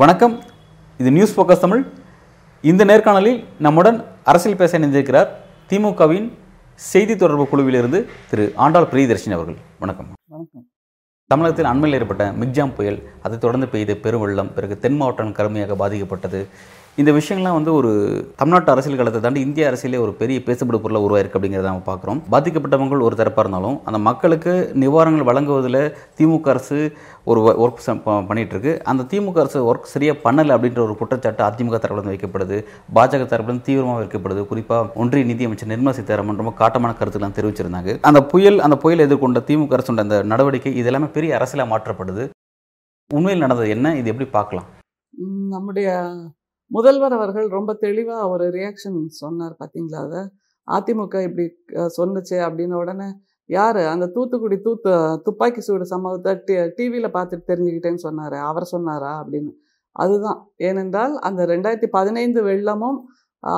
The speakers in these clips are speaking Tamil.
வணக்கம். இது நியூஸ் ஃபோக்கஸ் தமிழ். இந்த நேர்காணலில் நம்முடன் அரசியல் பேச இணைந்திருக்கிறார் திமுகவின் செய்தி தொடர்பு குழுவிலிருந்து திரு ஆண்டாள் பிரியதர்ஷினி அவர்கள். வணக்கம். வணக்கம். தமிழகத்தில் அண்மையில் ஏற்பட்ட மிக்ஜாம் புயல் அதைத் தொடர்ந்து பெய்த பெருவெள்ளம் பிறகு தென் மாவட்டம் கடுமையாக பாதிக்கப்பட்டது. இந்த விஷயங்கள்லாம் வந்து ஒரு தமிழ்நாட்டு அரசியல் காலத்தை தாண்டி இந்திய அரசியலே ஒரு பெரிய பேசுபடு பொருளாக உருவாயிருக்கு அப்படிங்கிறத நம்ம பார்க்குறோம். பாதிக்கப்பட்டவங்கள் ஒரு தரப்பாக இருந்தாலும் அந்த மக்களுக்கு நிவாரணங்கள் வழங்குவதில் திமுக அரசு ஒரு ஒர்க் பண்ணிட்டு இருக்கு அந்த திமுக அரசு ஒர்க் சரியாக பண்ணலை அப்படின்ற ஒரு குற்றச்சாட்டு அதிமுக தரப்பிலிருந்து வைக்கப்படுது. பாஜக தரப்பிலிருந்து தீவிரமாக வைக்கப்படுது. குறிப்பாக ஒன்றிய நிதியமைச்சர் நிர்மலா சீதாராமன் ரொம்ப காட்டமான கருத்துக்கெல்லாம் தெரிவிச்சிருந்தாங்க. அந்த புயல் அந்த புயல் எதிர்கொண்ட திமுக அரசு அந்த நடவடிக்கை இதெல்லாமே பெரிய அரசியலாக மாற்றப்படுது. உண்மையில் நடந்தது என்ன? இது எப்படி பார்க்கலாம்? நம்முடைய முதல்வர் அவர்கள் ரொம்ப தெளிவாக ஒரு ரியாக்ஷன் சொன்னார் பார்த்தீங்களா அதை? அதிமுக இப்படி அஹ், சொன்னுச்சு அப்படின்ன உடனே யார்? அந்த தூத்துக்குடி தூத்து துப்பாக்கி சூடு சம்பவத்தை டி டிவியில் பார்த்துட்டு தெரிஞ்சுக்கிட்டேன்னு சொன்னார் அவர் சொன்னாரா? அப்படின்னு. அதுதான். ஏனென்றால் அந்த ரெண்டாயிரத்தி பதினைந்து வெள்ளமும்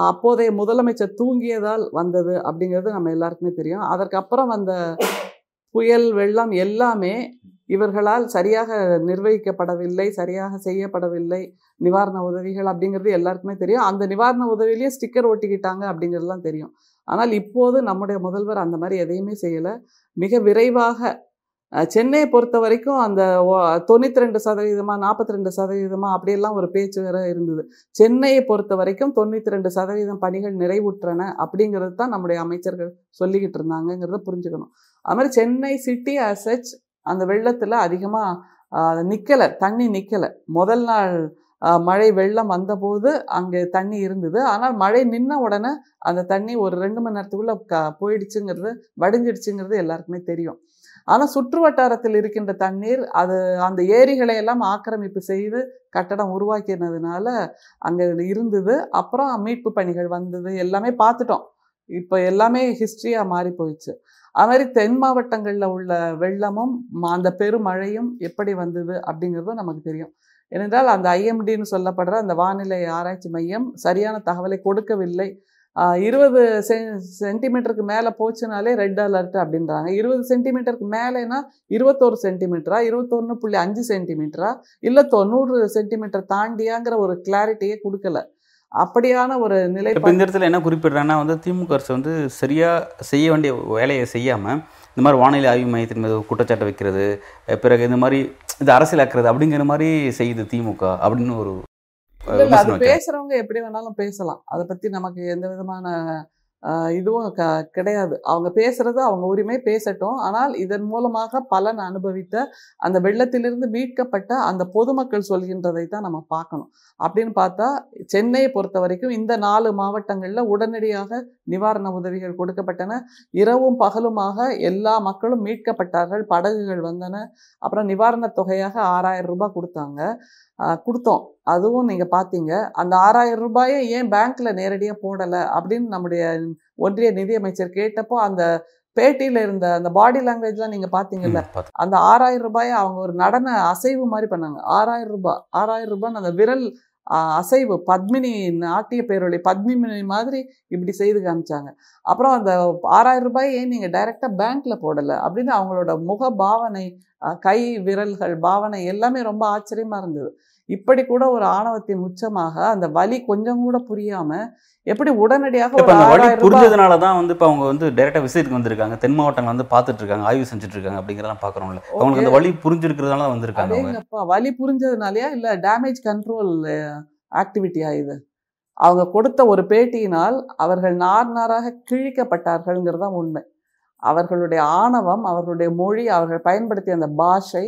அப்போதைய முதலமைச்சர் தூங்கியதால் வந்தது அப்படிங்கிறது நம்ம எல்லாருக்குமே தெரியும். அதற்கப்புறம் வந்த புயல் வெள்ளம் எல்லாமே இவர்களால் சரியாக நிர்வகிக்கப்படவில்லை சரியாக செய்யப்படவில்லை நிவாரண உதவிகள் அப்படிங்கிறது எல்லாருக்குமே தெரியும். அந்த நிவாரண உதவியிலேயே ஸ்டிக்கர் ஒட்டிக்கிட்டாங்க அப்படிங்கிறதுலாம் தெரியும். ஆனால் இப்போது நம்முடைய முதல்வர் அந்த மாதிரி எதையுமே செய்யலை. மிக விரைவாக சென்னையை பொறுத்த வரைக்கும் அந்த தொண்ணூற்றி ரெண்டு சதவீதமா நாற்பத்தி ரெண்டு சதவீதமா அப்படியெல்லாம் ஒரு பேச்சு வேற இருந்தது. சென்னையை பொறுத்த வரைக்கும் தொண்ணூற்றி ரெண்டு சதவீதம் பணிகள் நிறைவுற்றன அப்படிங்கிறது தான் நம்முடைய அமைச்சர்கள் சொல்லிக்கிட்டு இருந்தாங்கங்கிறத புரிஞ்சுக்கணும். அது மாதிரி சென்னை சிட்டி அசச் அந்த வெள்ளத்தில் அதிகமாக நிற்கலை தண்ணி நிற்கலை முதல் நாள் மழை வெள்ளம் வந்தபோது அங்கே தண்ணி இருந்தது. ஆனால் மழை நின்ன உடனே அந்த தண்ணி ஒரு ரெண்டு மணி நேரத்துக்குள்ளே க போயிடுச்சுங்கிறது வடிஞ்சிடுச்சுங்கிறது எல்லாருக்குமே தெரியும். ஆனால் சுற்று வட்டாரத்தில் இருக்கின்ற தண்ணீர் அது அந்த ஏரிகளை எல்லாம் ஆக்கிரமிப்பு செய்து கட்டடம் உருவாக்கினதுனால அங்கே இருந்தது. அப்புறம் மீட்பு பணிகள் வந்தது. எல்லாமே பார்த்துட்டோம். இப்போ எல்லாமே ஹிஸ்ட்ரியாக மாறி போயிடுச்சு. அது மாதிரி தென் மாவட்டங்களில் உள்ள வெள்ளமும் அந்த பெருமழையும் எப்படி வந்தது அப்படிங்கிறதும் நமக்கு தெரியும். ஏனென்றால் அந்த ஐஎம்டின்னு சொல்லப்படுற அந்த வானிலை ஆராய்ச்சி மையம் சரியான தகவலை கொடுக்கவில்லை. ஆஹ் இருபது செ சென்டிமீட்டருக்கு மேலே போச்சுனாலே ரெட் அலர்ட் அப்படின்றாங்க. இருபது சென்டிமீட்டருக்கு மேலேனா இருபத்தோரு சென்டிமீட்டரா இருபத்தொன்று புள்ளி அஞ்சு சென்டிமீட்டரா இல்லை தொண்ணூறு சென்டிமீட்டர் தாண்டியாங்கிற ஒரு கிளாரிட்டியே கொடுக்கல. அப்படியான ஒரு நிலை இப்போ இந்த இடத்துல என்ன குறிப்பிடுறாங்கன்னா வந்து திமுக அரசு வந்து சரியாக செய்ய வேண்டிய வேலையை செய்யாமல் இந்த மாதிரி வானிலை ஆய்வு மையத்தின் மீது குற்றச்சாட்டு வைக்கிறது பிறகு இந்த மாதிரி இது அரசியலாக்குறது அப்படிங்கிற மாதிரி செய்யுது திமுக அப்படின்னு ஒரு அது. பேசுறவங்க எப்படி வேணாலும் பேசலாம் அதை பத்தி நமக்கு எந்த விதமான இதுவும் க கிடையாது. அவங்க பேசுறது அவங்க உரிமை பேசட்டும். ஆனால் இதன் மூலமாக பலன் அனுபவித்த அந்த வெள்ளத்திலிருந்து மீட்கப்பட்ட அந்த பொதுமக்கள் சொல்கின்றதை தான் நம்ம பார்க்கணும். அப்படின்னு பார்த்தா சென்னையை பொறுத்த வரைக்கும் இந்த நாலு மாவட்டங்களில் உடனடியாக நிவாரண உதவிகள் கொடுக்கப்பட்டன. இரவும் பகலுமாக எல்லா மக்களும் மீட்கப்பட்டார்கள். படகுகள் வந்தன. அப்புறம் நிவாரணத் தொகையாக ஆறாயிரம் ரூபாய் கொடுத்தாங்க. கொடுத்தோம். அதுவும் நீங்க பார்த்தீங்க அந்த ஆறாயிரம் ரூபாயை ஏன் பேங்க்ல நேரடியாக போடலை அப்படின்னு நம்முடைய ஒன்றிய நிதியமைச்சர் கேட்டப்போ அந்த பேட்டியில இருந்த அந்த பாடி லாங்குவேஜ்லாம் நீங்க பார்த்தீங்கல்ல. அந்த ஆறாயிரம் ரூபாயை அவங்க ஒரு நடன அசைவு மாதிரி பண்ணாங்க. ஆறாயிரம் ரூபாய் ஆறாயிரம் ரூபாய் அந்த விரல் அசைவு பத்மினி நாட்டிய பேரொழி பத்மினி மாதிரி இப்படி செய்து காமிச்சாங்க. அப்புறம் அந்த ஆறாயிரம் ரூபாயை ஏன் நீங்கள் டைரெக்டாக பேங்க்ல போடலை அப்படின்னு அவங்களோட முக பாவனை கை விரல்கள் பாவனை எல்லாமே ரொம்ப ஆச்சரியமா இருந்தது. இப்படி கூட ஒரு ஆணவத்தின் உச்சமாக அந்த வலி கொஞ்சம் கூட புரியாம எப்படி உடனடியாக வழி புரிஞ்சதுனால தான் வந்து இப்போ அவங்க வந்து டைரெக்டாக விசிட்டுக்கு வந்திருக்காங்க. தென் மாவட்டங்கள் வந்து பார்த்துட்டு இருக்காங்க ஆய்வு செஞ்சுட்டு இருக்காங்க அப்படிங்கிறதெல்லாம் பார்க்குறோம்ல. அவங்களுக்கு அந்த வழி புரிஞ்சிருக்கிறதுனால தான் வந்திருக்காங்க வலி புரிஞ்சதுனாலயா இல்ல டேமேஜ் கண்ட்ரோல் ஆக்டிவிட்டியா இது? அவங்க கொடுத்த ஒரு பேட்டியினால் அவர்கள் நார் நாராக கிழிக்கப்பட்டார்கள்ங்கிறது தான் உண்மை. அவர்களுடைய ஆணவம் அவர்களுடைய மொழி அவர்கள் பயன்படுத்திய அந்த பாஷை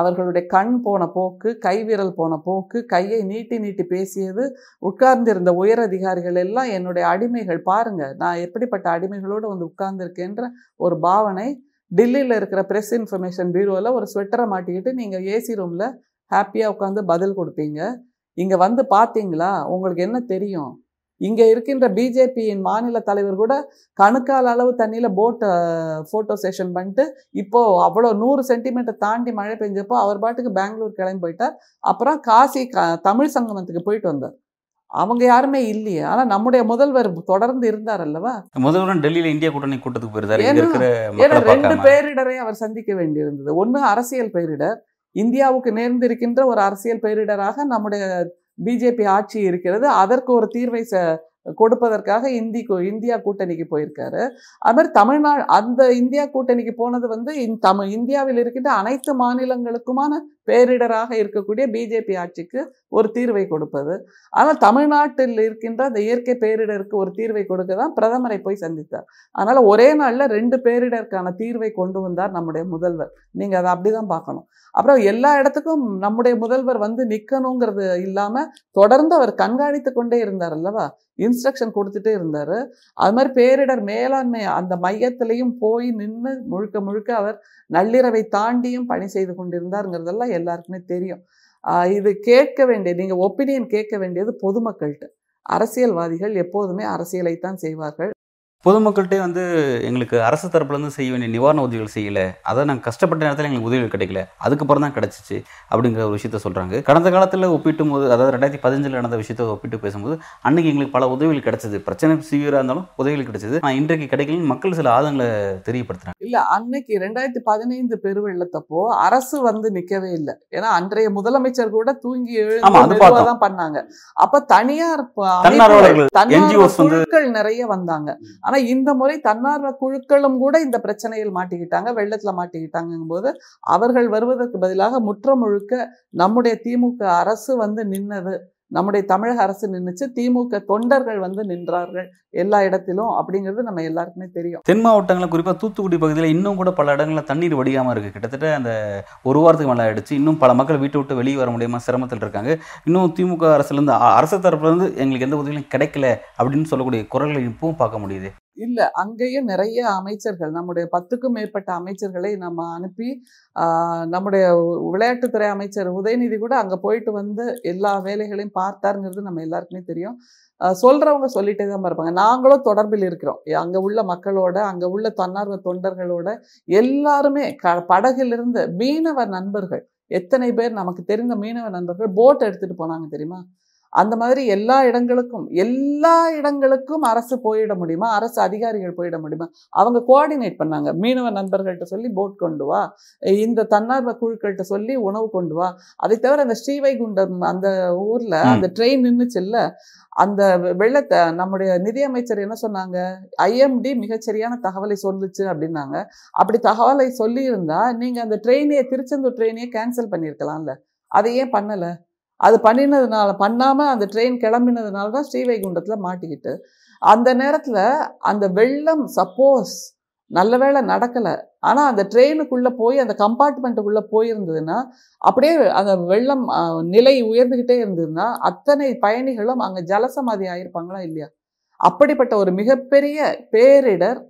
அவர்களுடைய கண் போன போக்கு கைவிரல் போன போக்கு கையை நீட்டி நீட்டி பேசியது உட்கார்ந்திருந்த உயர் அதிகாரிகள் எல்லாம் என்னுடைய அடிமைகள். பாருங்க நான் எப்படிப்பட்ட அடிமைகளோடு வந்து உட்கார்ந்துருக்கேன்ற ஒரு பாவனை. டெல்லியில் இருக்கிற ப்ரெஸ் இன்ஃபர்மேஷன் பியூரோவில் ஒரு ஸ்வெட்டரை மாட்டிக்கிட்டு நீங்கள் ஏசி ரூமில் ஹாப்பியாக உட்காந்து பதில் கொடுப்பீங்க. இங்கே வந்து பார்த்தீங்களா? உங்களுக்கு என்ன தெரியும்? இங்கே இருக்கின்ற பிஜேபியின் மாநில தலைவர் கூட கணுக்கால் அளவு தண்ணியில் போட் ஃபோட்டோ செஷன் பண்ணிட்டு இப்போ அவ்வளோ நூறு சென்டிமீட்டர் தாண்டி மழை பெஞ்சப்போ அவர் பாட்டுக்கு பெங்களூர் கிளம்பி போயிட்டார். அப்புறம் காசி க தமிழ் சங்கமத்துக்கு போயிட்டு வந்தார். அவங்க யாருமே இல்லையே. ஆனா நம்முடைய முதல்வர் தொடர்ந்து இருந்தார் அல்லவா? முதல்வரும் டெல்லியில இந்தியா கூட்டணி கூட்டத்துக்கு போயிருந்தாரு. ரெண்டு பேரிடரை அவர் சந்திக்க வேண்டியிருந்தது. ஒண்ணு அரசியல் பேரிடர். இந்தியாவுக்கு நேர்ந்திருக்கின்ற ஒரு அரசியல் பேரிடராக நம்முடைய பிஜேபி ஆட்சி இருக்கிறது. அதற்கு ஒரு தீர்வை ச- கொடுப்பதற்காக இந்தி இந்தியா கூட்டணிக்கு போயிருக்காரு. அது மாதிரி தமிழ்நாடு அந்த இந்தியா கூட்டணிக்கு போனது வந்து தமிழ் இந்தியாவில் இருக்கின்ற அனைத்து மாநிலங்களுக்குமான பேரிடராக இருக்கக்கூடிய பிஜேபி ஆட்சிக்கு ஒரு தீர்வை கொடுப்பது. ஆனால் தமிழ்நாட்டில் இருக்கின்ற அந்த இயற்கை பேரிடருக்கு ஒரு தீர்வை கொடுக்க தான் பிரதமரை போய் சந்தித்தார். அதனால் ஒரே நாள்ல ரெண்டு பேரிடருக்கான தீர்வை கொண்டு வந்தார் நம்முடைய முதல்வர். நீங்க அதை அப்படிதான் பார்க்கணும். அப்புறம் எல்லா இடத்துக்கும் நம்முடைய முதல்வர் வந்து நிற்கணுங்கிறது இல்லாம தொடர்ந்து அவர் கண்காணித்து கொண்டே இருந்தார் அல்லவா? இன்ஸ்ட்ரக்ஷன் கொடுத்துட்டே இருந்தாரு. அது மாதிரி பேரிடர் மேலாண்மை அந்த மையத்திலையும் போய் நின்று முழுக்க முழுக்க அவர் நள்ளிரவை தாண்டியும் பணி செய்து கொண்டிருந்தாருங்கிறதெல்லாம் எல்லாருக்குமே தெரியும். இது கேட்க வேண்டியது நீங்க ஒப்பீனியன் கேட்க வேண்டியது பொதுமக்கள்கிட்ட. அரசியல்வாதிகள் எப்போதுமே அரசியலைத்தான் செய்வார்கள். பொதுமக்கள்கிட்டே வந்து எங்களுக்கு அரசு தரப்புலேருந்து செய்ய வேண்டிய நிவாரண உதவிகள் செய்யல. அதை நாங்கள் கஷ்டப்பட்ட நேரத்தில் எங்களுக்கு உதவிகள் கிடைக்கல. அதுக்கப்புறம் தான் கிடச்சிச்சு அப்படிங்கிற ஒரு விஷயத்த சொல்றாங்க. கடந்த காலத்தில் ஒப்பிட்டும் போது அதாவது ரெண்டாயிரத்தி பதினஞ்சில் நடந்த விஷயத்தை ஒப்பிட்டு பேசும்போது அன்னைக்கு எங்களுக்கு பல உதவிகள் கிடைச்சது. பிரச்சனை சிவியராக இருந்தாலும் உதவிகள் கிடைச்சது. ஆனால் இன்றைக்கு கிடைக்கலன்னு மக்கள் சில ஆதங்களை தெரியப்படுத்துறாங்க. இல்ல அன்னைக்கு ரெண்டாயிரத்தி பதினைந்து பெருவெள்ளத்தப்போ அரசு வந்து நிக்கவே இல்லை. ஏன்னா அன்றைய முதலமைச்சர் கூட தூங்கி ஆமா, அது எழுந்து பார்த்தோம். தான் பண்ணாங்க. அப்ப தனியார் தன்னார்வ குழுக்கள் நிறைய வந்தாங்க. ஆனா இந்த முறை தன்னார்வ குழுக்களும் கூட இந்த பிரச்சனையில் மாட்டிக்கிட்டாங்க வெள்ளத்துல மாட்டிக்கிட்டாங்கும் போது அவர்கள் வருவதற்கு பதிலாக முற்ற முழுக்க நம்முடைய திமுக அரசு வந்து நின்னது. நம்முடைய தமிழக அரசு நின்றுச்சு திமுக தொண்டர்கள் வந்து நின்றார்கள் எல்லா இடத்திலும் அப்படிங்கிறது நம்ம எல்லாருக்குமே தெரியும். தென் மாவட்டங்களில் குறிப்பாக தூத்துக்குடி பகுதியில் இன்னும் கூட பல இடங்களில் தண்ணீர் வடியாமல் இருக்குது கிட்டத்தட்ட அந்த ஒரு வாரத்துக்கு மேலே ஆயிடுச்சு. இன்னும் பல மக்கள் வீட்டை விட்டு வெளியே வர முடியாமல் சிரமத்தில் இருக்காங்க. இன்னும் திமுக அரசுலேருந்து அரசு தரப்புலேருந்து எங்களுக்கு எந்த உதவியும் கிடைக்கல அப்படின்னு சொல்லக்கூடிய குரல்களை இப்பவும் பார்க்க முடியுது. இல்ல அங்கேயும் நிறைய அமைச்சர்கள் நம்முடைய பத்துக்கும் மேற்பட்ட அமைச்சர்களை நம்ம அனுப்பி ஆஹ், நம்முடைய விளையாட்டுத்துறை அமைச்சர் உதயநிதி கூட அங்க போயிட்டு வந்து எல்லா வேலைகளையும் பார்த்தாருங்கிறது நம்ம எல்லாருக்குமே தெரியும். ஆஹ், சொல்றவங்க சொல்லிட்டே தான் இருப்பாங்க. நாங்களும் தொடர்பில் இருக்கிறோம். அங்க உள்ள மக்களோட அங்க உள்ள தன்னார்வ தொண்டர்களோட எல்லாருமே க படகிலிருந்து மீனவ நண்பர்கள் எத்தனை பேர் நமக்கு தெரிந்த மீனவ நண்பர்கள் போட் எடுத்துட்டு போனாங்க தெரியுமா? அந்த மாதிரி எல்லா இடங்களுக்கும் எல்லா இடங்களுக்கும் அரசு போயிட முடியுமா? அரசு அதிகாரிகள் போயிட முடியுமா? அவங்க கோஆர்டினேட் பண்ணாங்க. மீனவ நண்பர்கள்ட்ட சொல்லி போட் கொண்டு வா. இந்த தன்னார்வ குழுக்கள்கிட்ட சொல்லி உணவு கொண்டு வா. அதை தவிர அந்த ஸ்ரீவைகுண்டம் அந்த ஊர்ல. அந்த ட்ரெயின் நின்னுச்சுல்ல அந்த வெள்ளத்தை நம்முடைய நிதியமைச்சர் என்ன சொன்னாங்க? ஐஎம்டி மிகச்சரியான தகவலை சொல்லுச்சு அப்படின்னாங்க. அப்படி தகவலை சொல்லியிருந்தா நீங்க அந்த ட்ரெயினையே திருச்செந்தூர் ட்ரெயினையே கேன்சல் பண்ணியிருக்கலாம்ல. அதை ஏன் பண்ணல? அது பண்ணினதுனால பண்ணாம அந்த ட்ரெயின் கிளம்பினதுனால தான் ஸ்ரீவைகுண்டத்தில் மாட்டிக்கிட்டு. அந்த நேரத்தில் அந்த வெள்ளம் சப்போஸ் நல்ல வேளை நடக்கலை. ஆனால் அந்த ட்ரெயினுக்குள்ளே போய் அந்த கம்பார்ட்மெண்ட்டுக்குள்ளே போயிருந்ததுன்னா அப்படியே அந்த வெள்ளம் நிலை உயர்ந்துக்கிட்டே இருந்ததுன்னா அத்தனை பயணிகளும் அங்கே ஜலசமாதி ஆகியிருப்பாங்களா இல்லையா? அப்படிப்பட்ட ஒரு மிகப்பெரிய பேரிடர்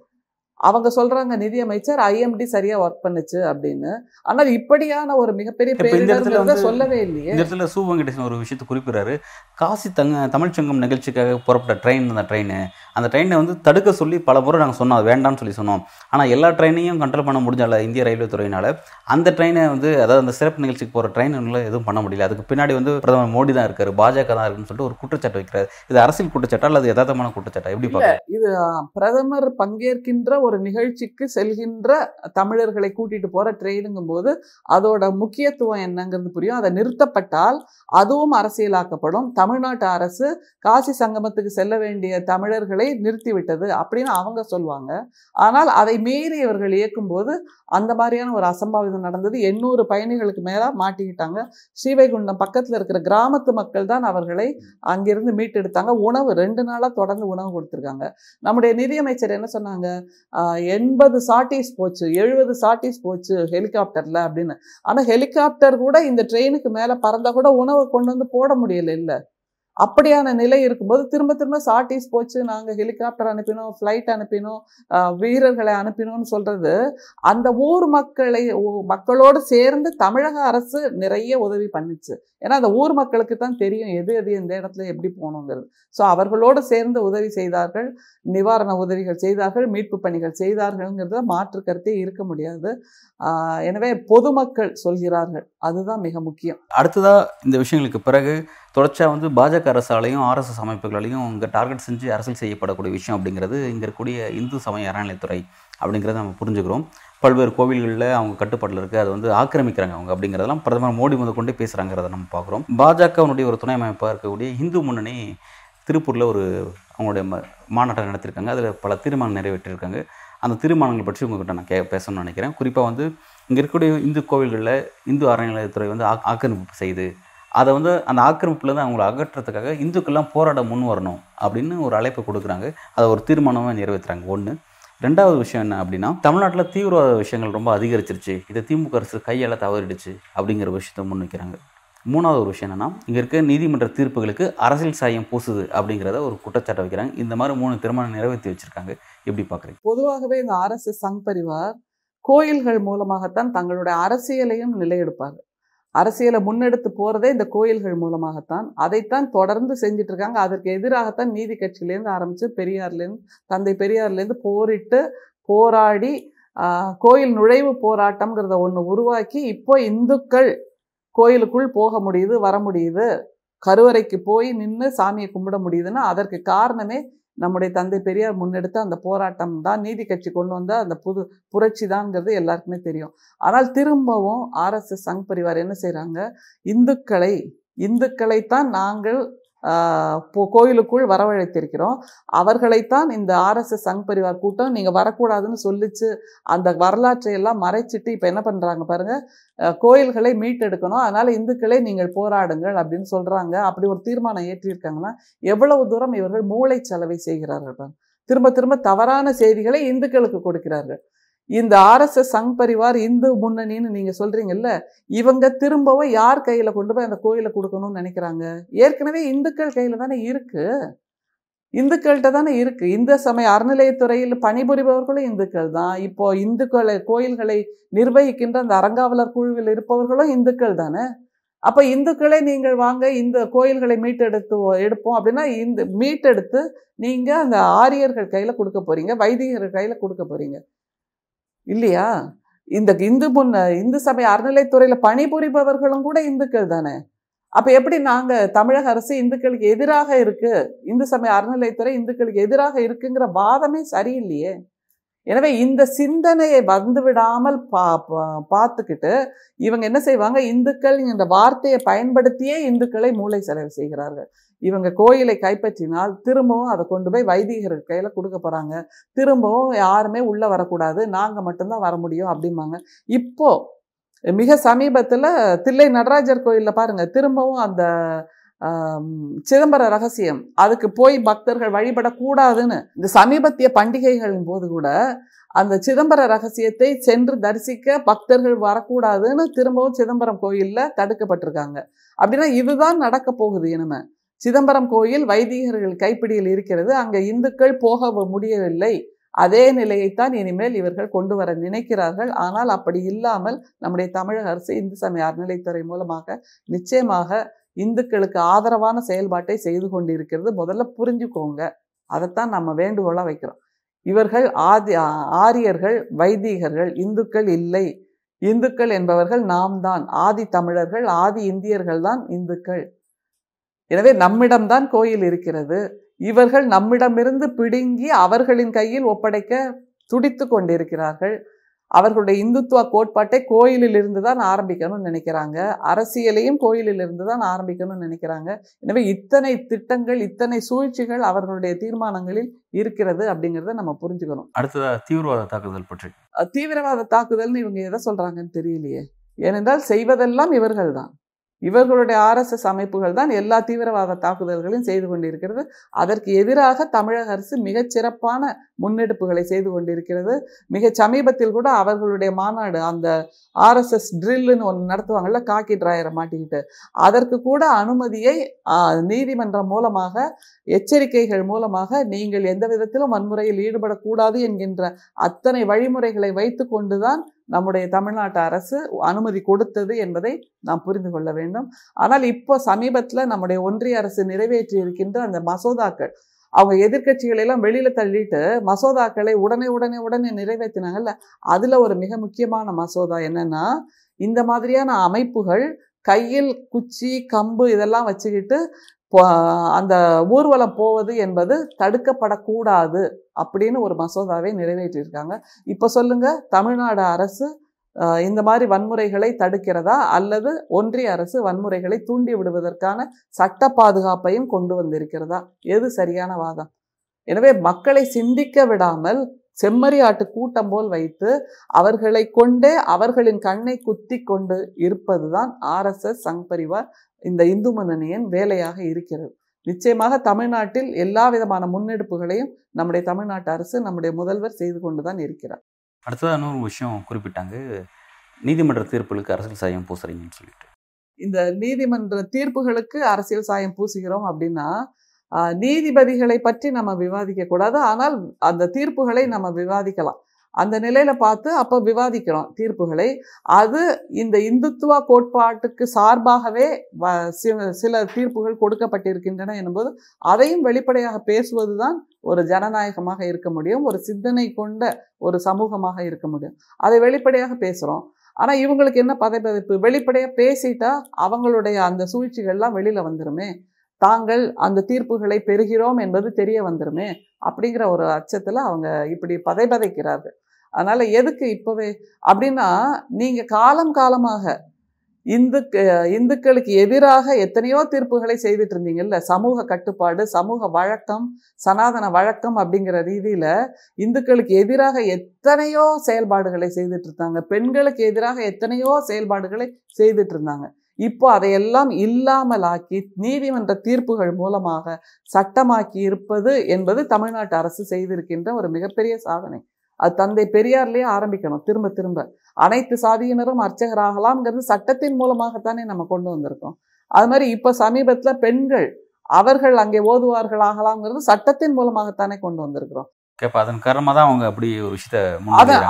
அவங்க சொல்றாங்க நிதியமைச்சர் ஐஎம்டி சரியா ஒர்க் பண்ணுச்சு அப்படின்னு. ஆனால் இப்படியான ஒரு மிகப்பெரிய பேரிடர் சொல்லவே இல்லையே. இந்த இடத்துல சு வெங்கடேசன் ஒரு விஷயத்தை குறிப்பிடுறாரு. காசி தங்க தமிழ்ச்சங்கம் நிகழ்ச்சிக்காக புறப்பட்ட ட்ரெயின் அந்த ட்ரெயின் அந்த ட்ரெயினை வந்து தடுக்க சொல்லி பல முறை நாங்கள் சொன்னோம் அது வேண்டாம்னு சொல்லி சொன்னோம். ஆனால் எல்லா ட்ரெயினையும் கண்ட்ரோல் பண்ண முடிஞ்சால இந்திய ரயில்வே துறையினால அந்த ட்ரெயினை வந்து அதாவது அந்த சிறப்பு நிகழ்ச்சிக்கு போகிற ட்ரெயின்ல எதுவும் பண்ண முடியல. அதுக்கு பின்னாடி வந்து பிரதமர் மோடி தான் இருக்காரு பாஜக தான் இருக்குன்னு சொல்லிட்டு ஒரு குற்றச்சாட்டு வைக்கிறாரு. இது அரசியல் குற்றச்சாட்டா அல்லது யதார்த்தமான குற்றச்சாட்டா? எப்படி இது பிரதமர் பங்கேற்கின்ற ஒரு ஒரு நிகழ்ச்சிக்கு செல்கின்ற தமிழர்களை கூட்டிட்டு போற ட்ரெயினுங்கும் போது அதோட முக்கியத்துவம் என்னங்கிறது புரியும். அதை நிறுத்தப்பட்டால் அதுவும் அரசியலாக்கப்படும். தமிழ்நாட்டு அரசு காசி சங்கமத்துக்கு செல்ல வேண்டிய தமிழர்களை நிறுத்திவிட்டது அப்படின்னு அவங்க சொல்லுவாங்க. ஆனால் அதை மீறி இவர்கள் இயக்கும்போது அந்த மாதிரியான ஒரு அசம்பாவிதம் நடந்தது. எண்ணூறு பயணிகளுக்கு மேல மாட்டிக்கிட்டாங்க. ஸ்ரீவைகுண்டம் பக்கத்தில் இருக்கிற கிராமத்து மக்கள் தான் அவர்களை அங்கிருந்து மீட்டெடுத்தாங்க. உணவு ரெண்டு நாளாக தொடர்ந்து உணவு கொடுத்துருக்காங்க. நம்முடைய நிதியமைச்சர் என்ன சொன்னாங்க? எண்பது சாட்டிஸ் போச்சு எழுபது சாட்டிஸ் போச்சு ஹெலிகாப்டர்ல அப்படின்னு. ஆனால் ஹெலிகாப்டர் கூட இந்த ட்ரெயினுக்கு மேலே பறந்தால் கூட உணவை கொண்டு வந்து போட முடியல இல்லை. அப்படியான நிலை இருக்கும்போது திரும்ப திரும்ப சாட்டிஸ் போச்சு நாங்கள் ஹெலிகாப்டர் அனுப்பினோம் ஃப்ளைட் அனுப்பினோம் வீரர்களை அனுப்பினோம்னு சொல்கிறது அந்த ஊர் மக்களை மக்களோடு சேர்ந்து தமிழக அரசு நிறைய உதவி பண்ணுச்சு. ஏன்னா அந்த ஊர் மக்களுக்கு தான் தெரியும் எது எது எந்த இடத்துல எப்படி போகணுங்கிறது. ஸோ அவர்களோடு சேர்ந்து உதவி செய்தார்கள் நிவாரண உதவிகள் செய்தார்கள் மீட்பு பணிகள் செய்தார்கள்ங்கிறத மாற்று கருத்தே இருக்க முடியாது. எனவே பொதுமக்கள் சொல்கிறார்கள் அதுதான் மிக முக்கியம். அடுத்ததாக இந்த விஷயங்களுக்கு பிறகு தொடர்ச்சியாக வந்து பாஜக அரசாலையும் ஆர்எஸ்எஸ் அமைப்புகளாலையும் இங்கே டார்கெட் செஞ்சு அரசியல் செய்யப்படக்கூடிய விஷயம் அப்படிங்கிறது இங்கே இருக்கக்கூடிய இந்து சமய அறநிலைத்துறை அப்படிங்கிறத நம்ம புரிஞ்சுக்கிறோம். பல்வேறு கோவில்களில் அவங்க கட்டுப்பாட்டில் இருக்குது அதை வந்து ஆக்கிரமிக்கிறாங்க அவங்க அப்படிங்கிறதெல்லாம் பிரதமர் மோடி முதல் கொண்டே பேசுகிறாங்கிறத நம்ம பார்க்குறோம். பாஜகவினுடைய ஒரு துணை அமைப்பாக இருக்கக்கூடிய இந்து முன்னணி திருப்பூரில் ஒரு அவங்களுடைய ம மாநாட்டம் நடத்தியிருக்காங்க. அதில் பல தீர்மானம் நிறைவேற்றியிருக்காங்க. அந்த தீர்மானங்கள் பற்றி உங்ககிட்ட நான் கே பேசணும்னு நினைக்கிறேன். குறிப்பாக வந்து இங்கே இருக்கக்கூடிய இந்து கோவில்களில் இந்து அறநிலையத்துறை வந்து ஆக் ஆக்கிரமிப்பு செய்யுது அதை வந்து அந்த ஆக்கிரமிப்புலேருந்து அவங்கள அகற்றுறதுக்காக இந்துக்கள்லாம் போராட முன் வரணும் அப்படின்னு ஒரு அழைப்பு கொடுக்குறாங்க. அதை ஒரு தீர்மானமாக நிறைவேற்றுறாங்க ஒன்று ரெண்டாவது விஷயம் என்ன அப்படின்னா தமிழ்நாட்டில் தீவிரவாத விஷயங்கள் ரொம்ப அதிகரிச்சிருச்சு. இதை திமுக அரசு கையால் தவறிடுச்சு அப்படிங்கிற விஷயத்த முன்வைக்கிறாங்க. மூணாவது ஒரு விஷயம் என்னன்னா இங்கே இருக்க நீதிமன்ற தீர்ப்புகளுக்கு அரசியல் சாயம் பூசுது அப்படிங்கிறத ஒரு குற்றச்சாட்டை வைக்கிறாங்க. இந்த மாதிரி மூணு திருமணம் நிறைவேற்றி வச்சுருக்காங்க. எப்படி பார்க்குறீங்க பொதுவாகவே இந்த அரசு சங் பரிவார் கோயில்கள் மூலமாகத்தான் தங்களுடைய அரசியலையும் நிலையெடுப்பாங்க. அரசியலை முன்னெடுத்து போகிறதே இந்த கோயில்கள் மூலமாகத்தான். அதைத்தான் தொடர்ந்து செஞ்சுட்டு இருக்காங்க அதற்கு எதிராகத்தான் நீதி கட்சியிலேருந்து ஆரம்பித்து பெரியார்லேருந்து தந்தை பெரியார்லேருந்து போரிட்டு போராடி கோயில் நுழைவு போராட்டம்ங்கிறத ஒன்று உருவாக்கி இப்போ இந்துக்கள் கோயிலுக்குள் போக முடியுது வர முடியுது. கருவறைக்கு போய் நின்று சாமியை கும்பிட முடியுதுன்னா அதற்கு காரணமே நம்முடைய தந்தை பெரியார் முன்னெடுத்த அந்த போராட்டம் தான். நீதி கட்சி கொண்டு வந்த அந்த புது புரட்சி தான்ங்கிறது எல்லாருக்குமே தெரியும். ஆனால் திரும்பவும் ஆர்எஸ்எஸ் சங் பரிவார் என்ன செய்கிறாங்க இந்துக்களை இந்துக்களை தான் நாங்கள் கோயிலுக்குள் வரவழைத்திருக்கிறோம். அவர்களைத்தான் இந்த ஆர்எஸ்எஸ் சங் பரிவார் கூட்டம் நீங்கள் வரக்கூடாதுன்னு சொல்லிச்சு. அந்த வரலாற்றை எல்லாம் மறைச்சிட்டு இப்போ என்ன பண்ணுறாங்க பாருங்க கோயில்களை மீட்டெடுக்கணும். அதனால இந்துக்களை நீங்கள் போராடுங்கள் அப்படின்னு சொல்றாங்க. அப்படி ஒரு தீர்மானம் ஏற்றியிருக்காங்கன்னா எவ்வளவு தூரம் இவர்கள் மூளை செலவை செய்கிறார்கள் திரும்ப திரும்ப தவறான செய்திகளை இந்துக்களுக்கு கொடுக்கிறார்கள். இந்த ஆர்எஸ்எஸ் சங் பரிவார் இந்து முன்னணின்னு நீங்கள் சொல்கிறீங்கல்ல இவங்க திரும்பவும் யார் கையில் கொண்டு போய் அந்த கோயிலை கொடுக்கணும்னு நினைக்கிறாங்க? ஏற்கனவே இந்துக்கள் கையில் தானே இருக்கு. இந்துக்கள்கிட்ட தானே இருக்குது இந்த சமய அறநிலையத்துறையில் பணிபுரிபவர்களும் இந்துக்கள் தான். இப்போ இந்துக்களை கோயில்களை நிர்வகிக்கின்ற அந்த அறங்காவலர் குழுவில் இருப்பவர்களும் இந்துக்கள் தானே? அப்போ இந்துக்களே நீங்கள் வாங்க இந்த கோயில்களை மீட்டெடுத்து எடுப்போம் அப்படின்னா இந்த மீட்டெடுத்து நீங்கள் அந்த ஆரியர்கள் கையில் கொடுக்க போகிறீங்க வைதிகர்கள் கையில் கொடுக்க போகிறீங்க இல்லையா? இந்த இந்து முன்ன இந்து சமய அறநிலைத்துறையில பணிபுரிபவர்களும் கூட இந்துக்கள் தானே? அப்ப எப்படி நாங்க தமிழக அரசு இந்துக்களுக்கு எதிராக இருக்கு? இந்து சமய அறநிலைத்துறை இந்துக்களுக்கு எதிராக இருக்குங்கிற வாதமே சரியில்லையே. எனவே இந்த சிந்தனையை வந்து விடாமல் பா பா- பார்த்துக்கிட்டு இவங்க என்ன செய்வாங்க? இந்துக்கள் என்ற வார்த்தையை பயன்படுத்தியே இந்துக்களை மூளை செலவு செய்கிறார்கள். இவங்க கோயிலை கைப்பற்றினால் திரும்பவும் அதை கொண்டு போய் வைதிகர்கள் கையில கொடுக்க போறாங்க. திரும்பவும் யாருமே உள்ள வரக்கூடாது. நாங்க மட்டும்தான் வர முடியும் அப்படிம்பாங்க. இப்போ மிக சமீபத்துல தில்லை நடராஜர் கோயில்ல பாருங்க திரும்பவும் அந்த சிதம்பர ரகசியம். அதுக்கு போய் பக்தர்கள் வழிபடக்கூடாதுன்னு. இந்த சமீபத்திய பண்டிகைகளின் போது கூட அந்த சிதம்பர ரகசியத்தை சென்று தரிசிக்க பக்தர்கள் வரக்கூடாதுன்னு திரும்பவும் சிதம்பரம் கோயிலில் தடுக்கப்பட்டிருக்காங்க. அப்படின்னா இதுதான் நடக்க போகுது இனிமே. சிதம்பரம் கோயில் வைதிகர்கள் கைப்பிடியில் இருக்கிறது. அங்கே இந்துக்கள் போக முடியவில்லை. அதே நிலையைத்தான் இனிமேல் இவர்கள் கொண்டு வர நினைக்கிறார்கள். ஆனால் அப்படி இல்லாமல் நம்முடைய தமிழக அரசு இந்து சமய அறநிலைத்துறை மூலமாக நிச்சயமாக இந்துக்களுக்கு ஆதரவான செயல்பாட்டை செய்து கொண்டிருக்கிறது. முதல்ல புரிஞ்சுக்கோங்க. அதைத்தான் நம்ம வேண்டுகோளாக வைக்கிறோம். இவர்கள் ஆதி ஆரியர்கள் வைதிகர்கள் இந்துக்கள் இல்லை. இந்துக்கள் என்பவர்கள் நாம் தான். ஆதி தமிழர்கள் ஆதி இந்தியர்கள் தான் இந்துக்கள். எனவே நம்மிடம்தான் கோயில் இருக்கிறது. இவர்கள் நம்மிடமிருந்து பிடுங்கி அவர்களின் கையில் ஒப்படைக்க துடித்து கொண்டிருக்கிறார்கள். அவர்களுடைய இந்துத்துவ கோட்பாட்டை கோயிலில் இருந்து தான் ஆரம்பிக்கணும்னு நினைக்கிறாங்க. அரசியலையும் கோயிலில் இருந்து தான் ஆரம்பிக்கணும்னு நினைக்கிறாங்க. எனவே இத்தனை திட்டங்கள் இத்தனை சூழ்ச்சிகள் அவர்களுடைய தீர்மானங்களில் இருக்கிறது அப்படிங்கிறத நம்ம புரிஞ்சுக்கணும். அடுத்ததாக தீவிரவாத தாக்குதல் பற்றி. தீவிரவாத தாக்குதல்னு இவங்க எதை சொல்றாங்கன்னு தெரியலையே. ஏனென்றால் செய்வதெல்லாம் இவர்கள் தான் இவர்களுடைய ஆர்எஸ்எஸ் அமைப்புகள் தான் எல்லா தீவிரவாத தாக்குதல்களையும் செய்து கொண்டிருக்கிறது. அதற்கு எதிராக தமிழக அரசு மிகச் சிறப்பான முன்னெடுப்புகளை செய்து கொண்டிருக்கிறது. மிக சமீபத்தில் கூட அவர்களுடைய மாநாடு அந்த ஆர்எஸ்எஸ் ட்ரில்லுன்னு ஒன்று நடத்துவாங்கள்ல காக்கி டிராயரை மாட்டிக்கிட்டு. அதற்கு கூட அனுமதியை நீதிமன்றம் மூலமாக எச்சரிக்கைகள் மூலமாக நீங்கள் எந்த விதத்திலும் வன்முறையில் ஈடுபடக்கூடாது என்கின்ற அத்தனை வழிமுறைகளை வைத்து கொண்டுதான் நம்முடைய தமிழ்நாட்டு அரசு அனுமதி கொடுத்தது என்பதை நாம் புரிந்து கொள்ள வேண்டும். ஆனால் இப்போ சமீபத்தில் நம்முடைய ஒன்றிய அரசு நிறைவேற்றி இருக்கின்ற அந்த மசோதாக்கள் அவங்க எதிர்க்கட்சிகளை எல்லாம் தள்ளிட்டு மசோதாக்களை உடனே உடனே உடனே நிறைவேற்றினாங்கல்ல அதுல ஒரு மிக முக்கியமான மசோதா என்னன்னா இந்த மாதிரியான அமைப்புகள் கையில் குச்சி கம்பு இதெல்லாம் வச்சுக்கிட்டு அந்த ஊர்வலம் போவது என்பது தடுக்கப்படக்கூடாது அப்படின்னு ஒரு மசோதாவை நிறைவேற்றியிருக்காங்க. இப்போ சொல்லுங்க தமிழ்நாடு அரசு இந்த மாதிரி வன்முறைகளை தடுக்கிறதா அல்லது ஒன்றிய அரசு வன்முறைகளை தூண்டி விடுவதற்கான சட்ட பாதுகாப்பையும் கொண்டு வந்திருக்கிறதா? எது சரியான வாதம்? எனவே மக்களை சிந்திக்க விடாமல் செம்மறியாட்டு கூட்டம் போல் வைத்து அவர்களை கொண்டே அவர்களின் கண்ணை குத்தி கொண்டு இருப்பதுதான் ஆர்எஸ்எஸ் சங் பரிவார் இந்த இந்து முன்னணியின் வேலையாக இருக்கிறது. நிச்சயமாக தமிழ்நாட்டில் எல்லா விதமான முன்னெடுப்புகளையும் நம்முடைய தமிழ்நாட்டு அரசு நம்முடைய முதல்வர் செய்து கொண்டுதான் இருக்கிறார். அடுத்ததாக இன்னொரு விஷயம் குறிப்பிட்டாங்க. நீதிமன்ற தீர்ப்புகளுக்கு அரசியல் சாயம் பூசுறீங்கன்னு சொல்லிட்டு. இந்த நீதிமன்ற தீர்ப்புகளுக்கு அரசியல் சாயம் பூசுகிறோம் அப்படின்னா நீதிபதிகளை பற்றி நம்ம விவாதிக்க கூடாது. ஆனால் அந்த தீர்ப்புகளை நம்ம விவாதிக்கலாம். அந்த நிலையில பார்த்து அப்போ விவாதிக்கிறோம் தீர்ப்புகளை. அது இந்த இந்துத்துவ கோட்பாட்டுக்கு சார்பாகவே வ- சில தீர்ப்புகள் கொடுக்கப்பட்டிருக்கின்றன என்பது அதையும் வெளிப்படையாக பேசுவது தான் ஒரு ஜனநாயகமாக இருக்க முடியும். ஒரு சிந்தனை கொண்ட ஒரு சமூகமாக இருக்க முடியும். அதை வெளிப்படையாக பேசுகிறோம் ஆனால் இவங்களுக்கு என்ன பதைப்பதைப்பு வெளிப்படையாக பேசிட்டா அவங்களுடைய அந்த சூழ்ச்சிகள்லாம் வெளியில வந்துருமே. தாங்கள் அந்த தீர்ப்புகளை பெறுகிறோம் என்பது தெரிய வந்துருமே அப்படிங்கிற ஒரு அச்சத்தில் அவங்க இப்படி பதைபதைக்கிறார்கள். அதனால் எதுக்கு இப்போவே? அப்படின்னா நீங்கள் காலம் காலமாக இந்துக்கு இந்துக்களுக்கு எதிராக எத்தனையோ தீர்ப்புகளை செய்துட்டு இருந்தீங்கல்ல சமூக கட்டுப்பாடு சமூக வழக்கம் சனாதன வழக்கம் அப்படிங்கிற ரீதியில இந்துக்களுக்கு எதிராக எத்தனையோ செயல்பாடுகளை செய்துட்டு இருந்தாங்க பெண்களுக்கு எதிராக எத்தனையோ செயல்பாடுகளை செய்துட்டு இருந்தாங்க இப்போ அதையெல்லாம் இல்லாமலாக்கி நீதிமன்ற தீர்ப்புகள் மூலமாக சட்டமாக்கி இருப்பது என்பது தமிழ்நாட்டு அரசு செய்திருக்கின்ற ஒரு மிகப்பெரிய சாதனை. அது தந்தை பெரியார்லேயே ஆரம்பிக்கணும் திரும்ப திரும்ப. அனைத்து சாதியினரும் அர்ச்சகராகலாம்ங்கிறது சட்டத்தின் மூலமாகத்தானே நம்ம கொண்டு வந்திருக்கோம். அது மாதிரி இப்ப சமீபத்துல பெண்கள் அவர்கள் அங்கே ஓதுவார்கள் ஆகலாம்ங்கிறது சட்டத்தின் மூலமாகத்தானே கொண்டு வந்திருக்கிறோம். கேப்ப அதன் காரணமாக தான் அவங்க அப்படி ஒரு விஷயத்த.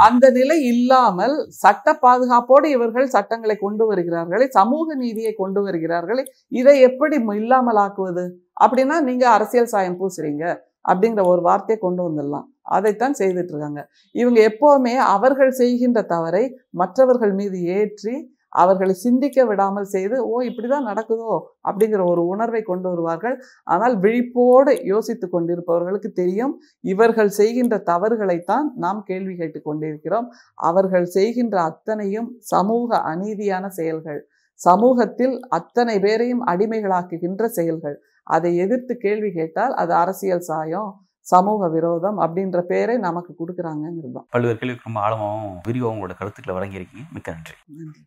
அந்த நிலை இல்லாமல் சட்ட பாதுகாப்போடு இவர்கள் சட்டங்களை கொண்டு வருகிறார்களே சமூக நீதியை கொண்டு வருகிறார்களே இதை எப்படி இல்லாமல் ஆக்குவது அப்படின்னா நீங்க அரசியல் சாயம் பூசுறீங்க அப்படிங்கிற ஒரு வார்த்தையை கொண்டு வந்துடலாம். அதைத்தான் செய்துட்டு இருக்காங்க. இவங்க எப்பவுமே அவர்கள் செய்கின்ற தவறை மற்றவர்கள் மீது ஏற்றி அவர்களை சிந்திக்க விடாமல் செய்து ஓ இப்படிதான் நடக்குதோ? அப்படிங்கிற ஒரு உணர்வை கொண்டு வருவார்கள். ஆனால் விழிப்போடு யோசித்து கொண்டிருப்பவர்களுக்கு தெரியும் இவர்கள் செய்கின்ற தவறுகளைத்தான் நாம் கேள்வி கேட்டுக் கொண்டிருக்கிறோம். அவர்கள் செய்கின்ற அத்தனையும் சமூக அநீதியான செயல்கள். சமூகத்தில் அத்தனை பேரையும் அடிமைகளாக்குகின்ற செயல்கள். அதை எதிர்த்து கேள்வி கேட்டால் அது அரசியல் சாயம் சமூக விரோதம் அப்படின்ற பேரை நமக்கு கொடுக்குறாங்கிறது தான். பல்வேறு கேள்விக்கு ரொம்ப ஆழமாகவும் விரிவாகவும் உங்களோட கருத்துக்களை வழங்கியிருக்கீங்க. மிக்க நன்றி. நன்றி.